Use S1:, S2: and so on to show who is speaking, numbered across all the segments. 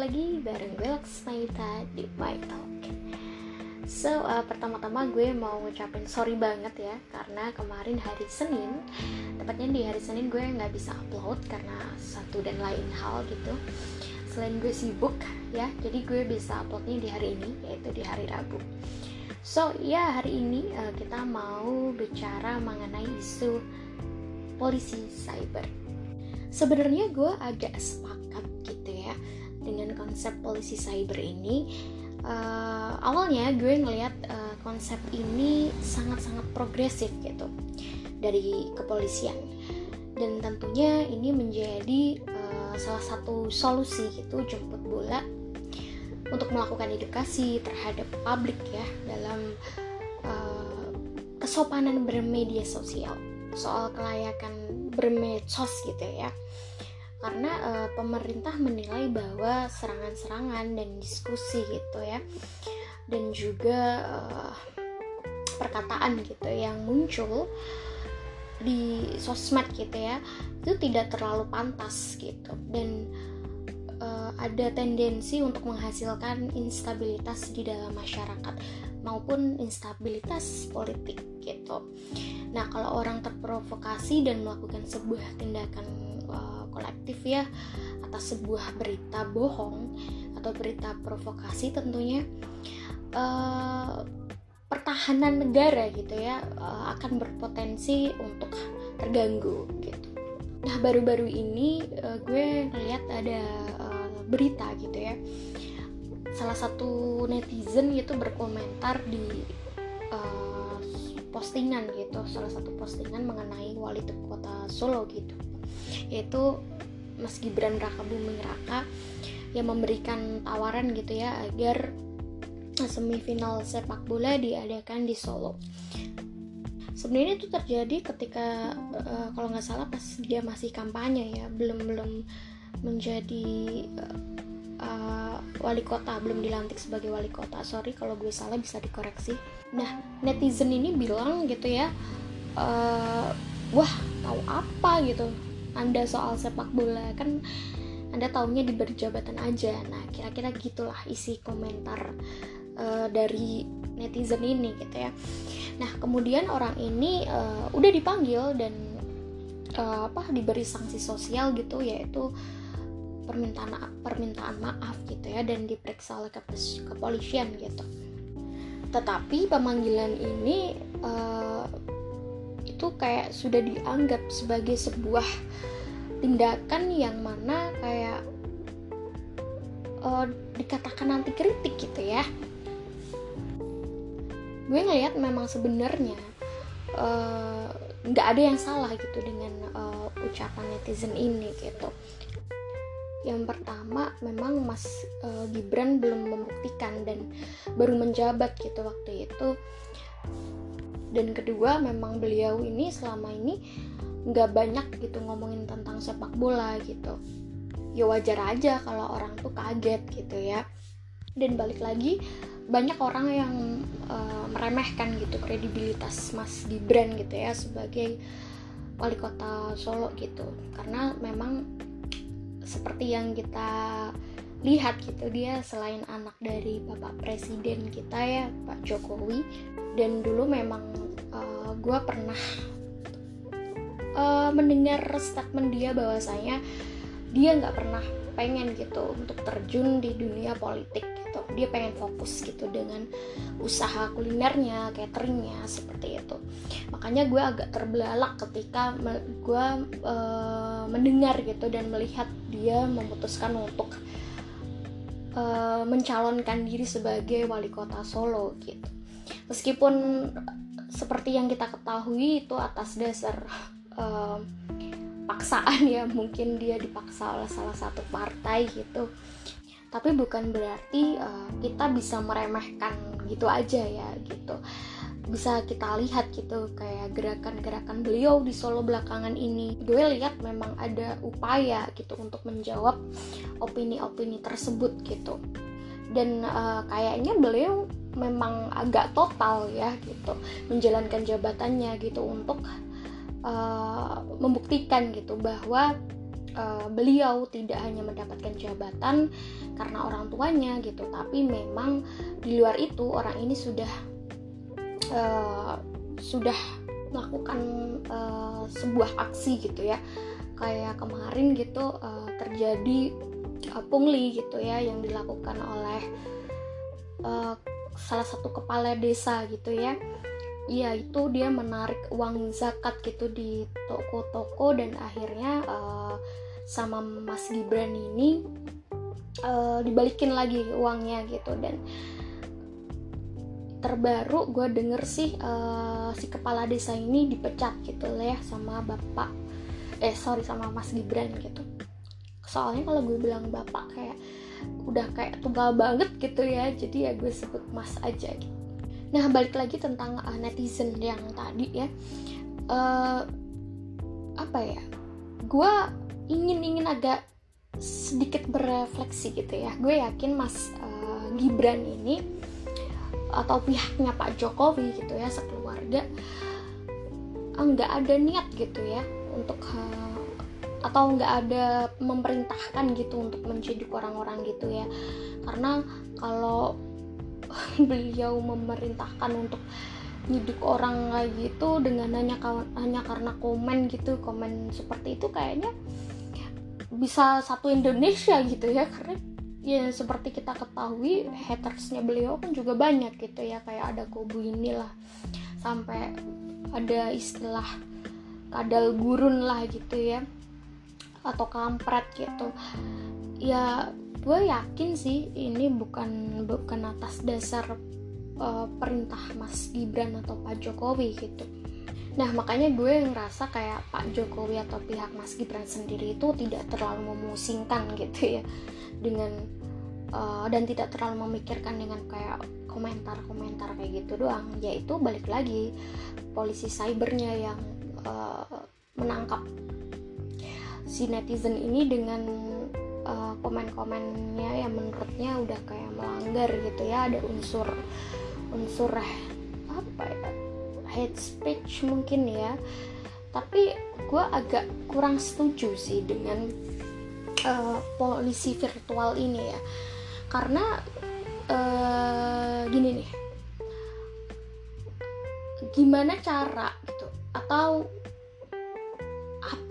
S1: lagi bareng gue Laksmaita di My Talk. So, uh, pertama-tama gue mau ngucapin sorry banget ya Karena kemarin hari Senin Tepatnya di hari Senin gue nggak bisa upload Karena satu dan lain hal gitu. Selain gue sibuk ya Jadi gue bisa uploadnya di hari ini Yaitu di hari Rabu. So, ya hari ini uh, kita mau bicara mengenai isu polisi cyber. Sebenarnya gue agak sepakat gitu ya Dengan konsep polisi cyber ini uh, awalnya gue ngelihat uh, konsep ini sangat-sangat progresif gitu dari kepolisian. Dan tentunya ini menjadi uh, salah satu solusi gitu jemput bola untuk melakukan edukasi terhadap publik ya dalam uh, kesopanan bermedia sosial. Soal kelayakan bermedsos gitu ya karena uh, pemerintah menilai bahwa serangan-serangan dan diskusi gitu ya dan juga uh, perkataan gitu yang muncul di sosmed gitu ya itu tidak terlalu pantas gitu dan uh, ada tendensi untuk menghasilkan instabilitas di dalam masyarakat maupun instabilitas politik gitu. Nah, kalau orang terprovokasi dan melakukan sebuah tindakan kolektif ya atas sebuah berita bohong atau berita provokasi tentunya uh, pertahanan negara gitu ya uh, akan berpotensi untuk terganggu gitu. Nah baru-baru ini uh, gue ngeliat ada uh, berita gitu ya salah satu netizen gitu berkomentar di uh, postingan gitu salah satu postingan mengenai wali kota Solo gitu yaitu Mas Gibran Raka Buming Raka yang memberikan tawaran gitu ya agar semifinal sepak bola diadakan di Solo. Sebenarnya itu terjadi ketika uh, kalau nggak salah pas dia masih kampanye ya, belum belum menjadi uh, wali kota, belum dilantik sebagai wali kota. Sorry kalau gue salah bisa dikoreksi. Nah netizen ini bilang gitu ya, uh, wah tahu apa gitu anda soal sepak bola kan anda taunya di berjabatan aja. Nah kira-kira gitulah isi komentar uh, dari netizen ini gitu ya. Nah kemudian orang ini uh, udah dipanggil dan uh, apa diberi sanksi sosial gitu yaitu permintaan permintaan maaf gitu ya dan diperiksa oleh kepolisian gitu. Tetapi pemanggilan ini uh, itu kayak sudah dianggap sebagai sebuah tindakan yang mana kayak uh, dikatakan nanti kritik gitu ya. Gue ngeliat memang sebenarnya eh, nggak uh, ada yang salah gitu dengan uh, ucapan netizen ini gitu. Yang pertama memang Mas uh, Gibran belum membuktikan dan baru menjabat gitu waktu itu dan kedua memang beliau ini selama ini nggak banyak gitu ngomongin tentang sepak bola gitu. Ya wajar aja kalau orang tuh kaget gitu ya. Dan balik lagi banyak orang yang uh, meremehkan gitu kredibilitas Mas Gibran gitu ya sebagai wali kota Solo gitu. Karena memang seperti yang kita lihat gitu dia selain anak dari Bapak Presiden kita ya Pak Jokowi. Dan dulu memang uh, eh, gue pernah uh, mendengar statement dia bahwasanya dia nggak pernah pengen gitu untuk terjun di dunia politik gitu. Dia pengen fokus gitu dengan usaha kulinernya cateringnya seperti itu. Makanya gue agak terbelalak ketika gue uh, mendengar gitu dan melihat dia memutuskan untuk uh, mencalonkan diri sebagai wali kota Solo gitu. Meskipun seperti yang kita ketahui itu atas dasar uh, paksaan ya mungkin dia dipaksa oleh salah satu partai gitu. Tapi bukan berarti uh, kita bisa meremehkan gitu aja ya gitu bisa kita lihat gitu kayak gerakan-gerakan beliau di Solo belakangan ini. Gue lihat memang ada upaya gitu untuk menjawab opini-opini tersebut gitu. Dan uh, kayaknya beliau memang agak total ya gitu menjalankan jabatannya gitu untuk uh, membuktikan gitu bahwa uh, beliau tidak hanya mendapatkan jabatan karena orang tuanya gitu tapi memang di luar itu orang ini sudah uh, sudah melakukan uh, sebuah aksi gitu ya. Kayak kemarin gitu uh, terjadi uh, pungli gitu ya yang dilakukan oleh uh, salah satu kepala desa gitu ya. Iya itu dia menarik uang zakat gitu di toko-toko dan akhirnya uh, sama Mas Gibran ini uh, dibalikin lagi uangnya gitu. Dan terbaru gue denger sih uh, si kepala desa ini dipecat gitu lah ya sama bapak eh sorry sama Mas Gibran gitu. Soalnya kalau gue bilang bapak kayak udah kayak tunggal banget gitu ya jadi ya gue sebut Mas aja gitu. Nah balik lagi tentang uh, netizen yang tadi ya. Uh, apa ya? Gue ingin ingin agak sedikit berefleksi gitu ya. Gue yakin mas uh, Gibran ini atau pihaknya Pak Jokowi gitu ya sekeluarga nggak ada niat gitu ya untuk uh, atau nggak ada memerintahkan gitu untuk menjadi orang-orang gitu ya. Karena kalau beliau memerintahkan untuk nyidik orang kayak gitu dengan hanya hanya karena komen gitu komen seperti itu kayaknya bisa satu Indonesia gitu ya karena ya seperti kita ketahui hatersnya beliau kan juga banyak gitu ya kayak ada kubu inilah sampai ada istilah kadal gurun lah gitu ya atau kampret gitu. Ya gue yakin sih ini bukan bukan atas dasar uh, perintah Mas Gibran atau Pak Jokowi gitu nah makanya gue ngerasa kayak Pak Jokowi atau pihak Mas Gibran sendiri itu tidak terlalu memusingkan gitu ya dengan uh, dan tidak terlalu memikirkan dengan kayak komentar-komentar kayak gitu doang. Yaitu balik lagi polisi cybernya yang uh, menangkap si netizen ini dengan uh, komen-komennya yang menurutnya udah kayak melanggar gitu ya ada unsur unsur hate speech mungkin ya. Tapi gue agak kurang setuju sih dengan uh, polisi virtual ini ya. Karena uh, gini nih. Gimana cara gitu? Atau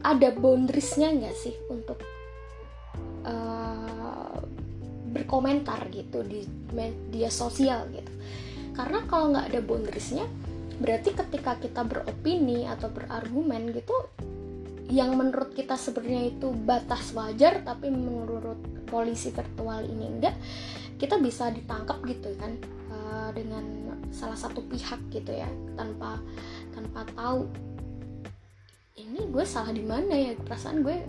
S1: ada boundariesnya nggak sih untuk berkomentar gitu di media sosial gitu? Karena kalau nggak ada boundariesnya berarti ketika kita beropini atau berargumen gitu yang menurut kita sebenarnya itu batas wajar tapi menurut polisi virtual ini enggak kita bisa ditangkap gitu kan uh, dengan salah satu pihak gitu ya tanpa tanpa tahu. Ini gue salah di mana ya? Perasaan gue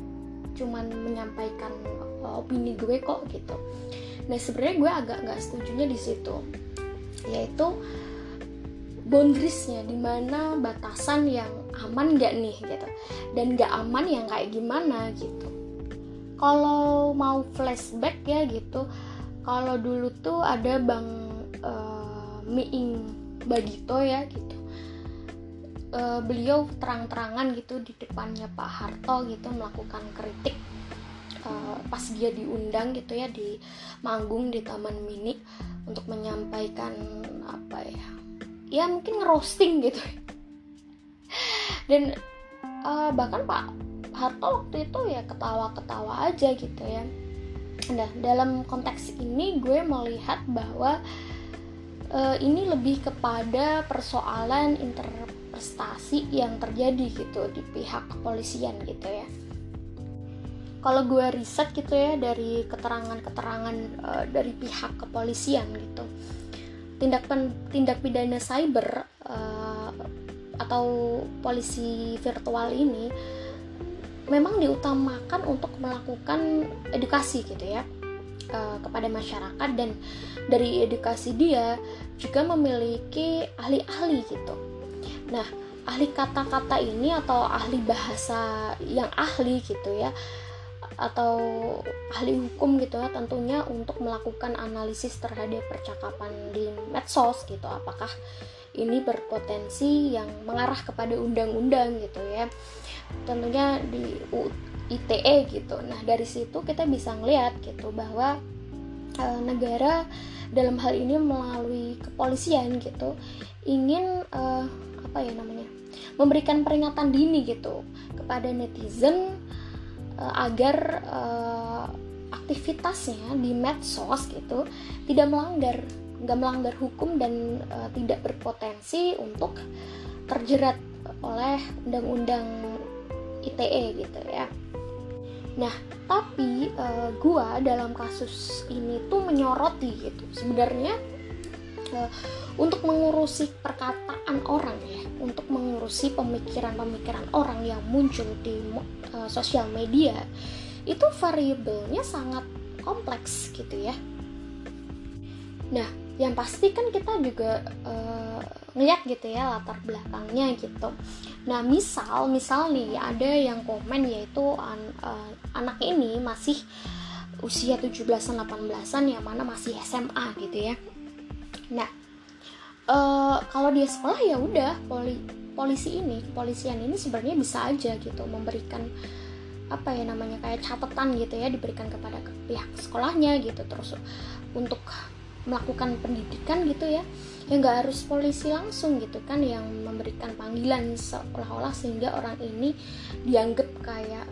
S1: cuman menyampaikan opini gue kok gitu. Nah sebenarnya gue agak nggak setuju di situ yaitu boundariesnya di mana batasan yang aman gak nih gitu. Dan gak aman yang kayak gimana gitu. Kalau mau flashback ya gitu. Kalau dulu tuh ada bang uh, Miing Bagito ya gitu. Uh, beliau terang-terangan gitu di depannya Pak Harto gitu melakukan kritik uh, pas dia diundang gitu ya di manggung di Taman Mini untuk menyampaikan apa ya ya mungkin roasting gitu. Dan uh, bahkan Pak Harto waktu itu ya ketawa-ketawa aja gitu ya. Nah dalam konteks ini gue melihat bahwa uh, ini lebih kepada persoalan interpretasi yang terjadi gitu di pihak kepolisian gitu ya. Kalau gue riset gitu ya dari keterangan-keterangan uh, dari pihak kepolisian gitu tindak pen, tindak pidana cyber uh, atau polisi virtual ini memang diutamakan untuk melakukan edukasi gitu ya uh, kepada masyarakat dan dari edukasi dia juga memiliki ahli-ahli gitu. Nah ahli kata-kata ini atau ahli bahasa yang ahli gitu ya atau ahli hukum gitu ya tentunya untuk melakukan analisis terhadap percakapan di medsos gitu apakah ini berpotensi yang mengarah kepada undang-undang gitu ya tentunya di ITE gitu. Nah dari situ kita bisa ngeliat gitu bahwa e, negara dalam hal ini melalui kepolisian gitu ingin e, apa ya namanya memberikan peringatan dini gitu kepada netizen agar e, aktivitasnya di medsos gitu tidak melanggar nggak melanggar hukum dan e, tidak berpotensi untuk terjerat oleh undang-undang ITE gitu ya. Nah, tapi uh, gua dalam kasus ini tuh menyoroti gitu. Sebenarnya untuk mengurusi perkataan orang ya, untuk mengurusi pemikiran-pemikiran orang yang muncul di uh, sosial media itu variabelnya sangat kompleks gitu ya. Nah, yang pasti kan kita juga uh, ngeliat gitu ya latar belakangnya gitu nah misal misal nih ada yang komen yaitu an, uh, anak ini masih usia 17-an 18-an yang mana masih SMA gitu ya nah uh, kalau dia sekolah ya udah poli polisi ini kepolisian ini sebenarnya bisa aja gitu memberikan apa ya namanya kayak catatan gitu ya diberikan kepada pihak sekolahnya gitu. Terus untuk melakukan pendidikan gitu ya ya nggak harus polisi langsung gitu kan yang memberikan panggilan seolah-olah sehingga orang ini dianggap kayak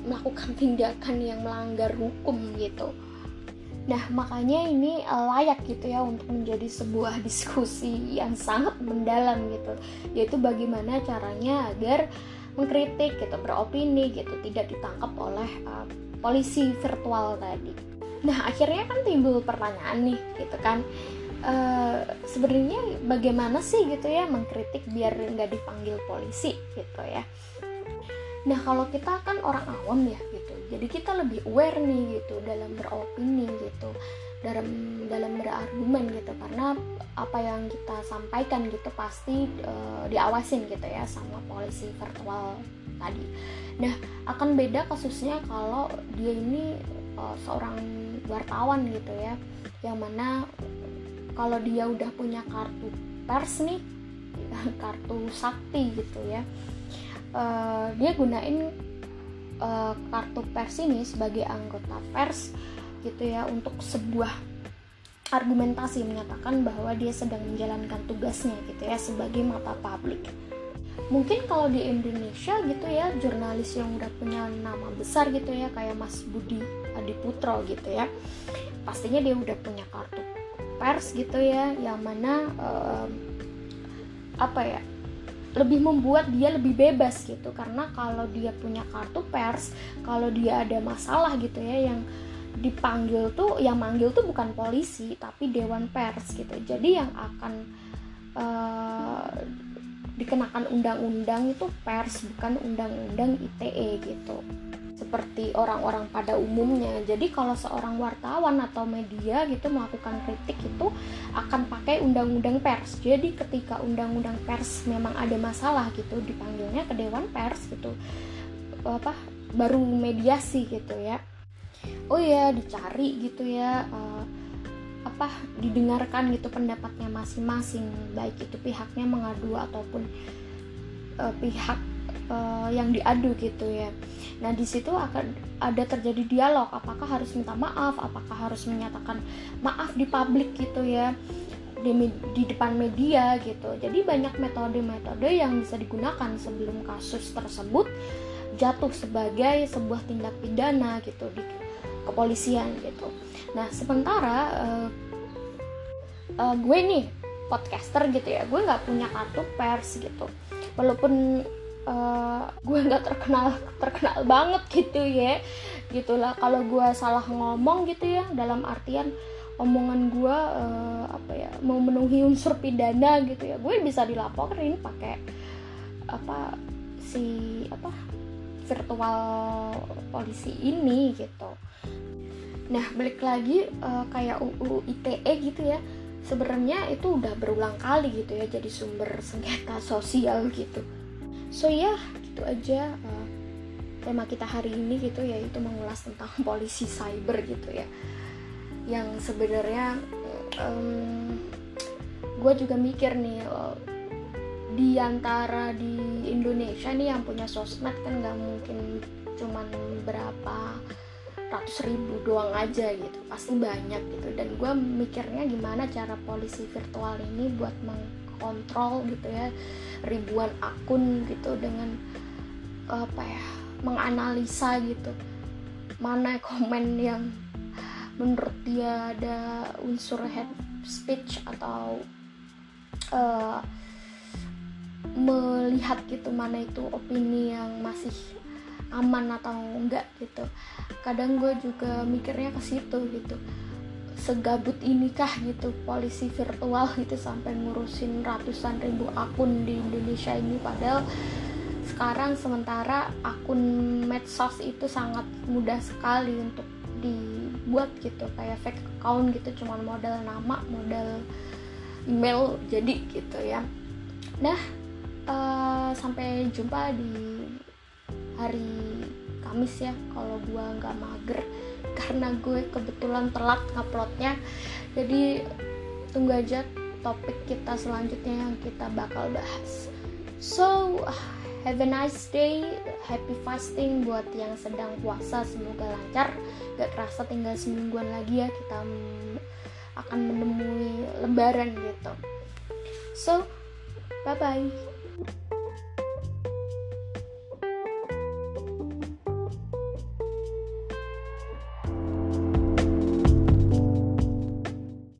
S1: melakukan tindakan yang melanggar hukum gitu nah makanya ini eh, layak gitu ya untuk menjadi sebuah diskusi yang sangat mendalam gitu. Yaitu bagaimana caranya agar mengkritik gitu beropini gitu tidak ditangkap oleh uh, polisi virtual tadi. Nah akhirnya kan timbul pertanyaan nih gitu kan. Uh, sebenarnya bagaimana sih gitu ya mengkritik biar nggak dipanggil polisi gitu ya nah kalau kita kan orang awam ya gitu. Jadi kita lebih aware nih gitu dalam beropini gitu. Dalam dalam berargumen gitu. Karena apa yang kita sampaikan gitu pasti uh, diawasin gitu ya sama polisi virtual tadi. Nah akan beda kasusnya kalau dia ini uh, seorang wartawan gitu ya. Yang mana kalau dia udah punya kartu pers nih kartu sakti gitu ya uh, dia gunain uh, kartu pers ini sebagai anggota pers gitu ya untuk sebuah argumentasi menyatakan bahwa dia sedang menjalankan tugasnya gitu ya sebagai mata publik. Mungkin kalau di Indonesia gitu ya jurnalis yang udah punya nama besar gitu ya kayak Mas Budi Adiputro gitu ya pastinya dia udah punya kartu pers gitu ya yang mana um, apa ya lebih membuat dia lebih bebas gitu. Karena kalau dia punya kartu pers kalau dia ada masalah gitu ya yang dipanggil tuh yang manggil tuh bukan polisi tapi dewan pers gitu. Jadi yang akan uh, dikenakan undang-undang itu pers bukan undang-undang ITE gitu seperti orang-orang pada umumnya. Jadi kalau seorang wartawan atau media gitu melakukan kritik itu akan pakai undang-undang pers. Jadi ketika undang-undang pers memang ada masalah gitu dipanggilnya ke dewan pers gitu. Apa? Baru mediasi gitu ya. Oh ya dicari gitu ya uh, apa? Didengarkan gitu pendapatnya masing-masing. Baik itu pihaknya mengadu ataupun uh, pihak uh, yang diadu gitu ya. Nah di situ akan ada terjadi dialog. Apakah harus minta maaf? Apakah harus menyatakan maaf di publik gitu ya? Di, di depan media gitu. Jadi banyak metode-metode yang bisa digunakan sebelum kasus tersebut jatuh sebagai sebuah tindak pidana gitu di kepolisian gitu. Nah sementara uh, uh, gue nih podcaster gitu ya. Gue nggak punya kartu pers gitu. Walaupun uh, gue nggak terkenal terkenal banget gitu ya gitulah kalau gue salah ngomong gitu ya dalam artian omongan gue uh, apa ya mau memenuhi unsur pidana gitu ya gue bisa dilaporin pakai apa si apa virtual polisi ini gitu Nah, balik lagi uh, kayak UU ITE gitu ya. Sebenarnya itu udah berulang kali gitu ya jadi sumber sengketa sosial gitu. So ya, gitu aja uh, tema kita hari ini gitu yaitu mengulas tentang polisi cyber gitu ya. Yang sebenarnya um, gue juga mikir nih uh, di antara di Indonesia nih yang punya sosmed kan nggak mungkin cuman berapa ratus ribu doang aja gitu pasti banyak gitu dan gue mikirnya gimana cara polisi virtual ini buat mengkontrol gitu ya ribuan akun gitu dengan apa ya menganalisa gitu. Mana komen yang menurut dia ada unsur head speech atau uh, melihat gitu mana itu opini yang masih aman atau enggak gitu. Kadang gue juga mikirnya ke situ gitu segabut inikah gitu polisi virtual gitu sampai ngurusin ratusan ribu akun di Indonesia ini. Padahal sekarang sementara akun medsos itu sangat mudah sekali untuk dibuat gitu. Kayak fake account gitu cuman modal nama modal email jadi gitu ya. Nah uh, sampai jumpa di hari Kamis ya kalau gue nggak mager karena gue kebetulan telat nguploadnya. Jadi tunggu aja topik kita selanjutnya yang kita bakal bahas. So have a nice day. Happy fasting buat yang sedang puasa. Semoga lancar. Gak kerasa tinggal semingguan lagi ya. Kita akan menemui lebaran gitu. So bye bye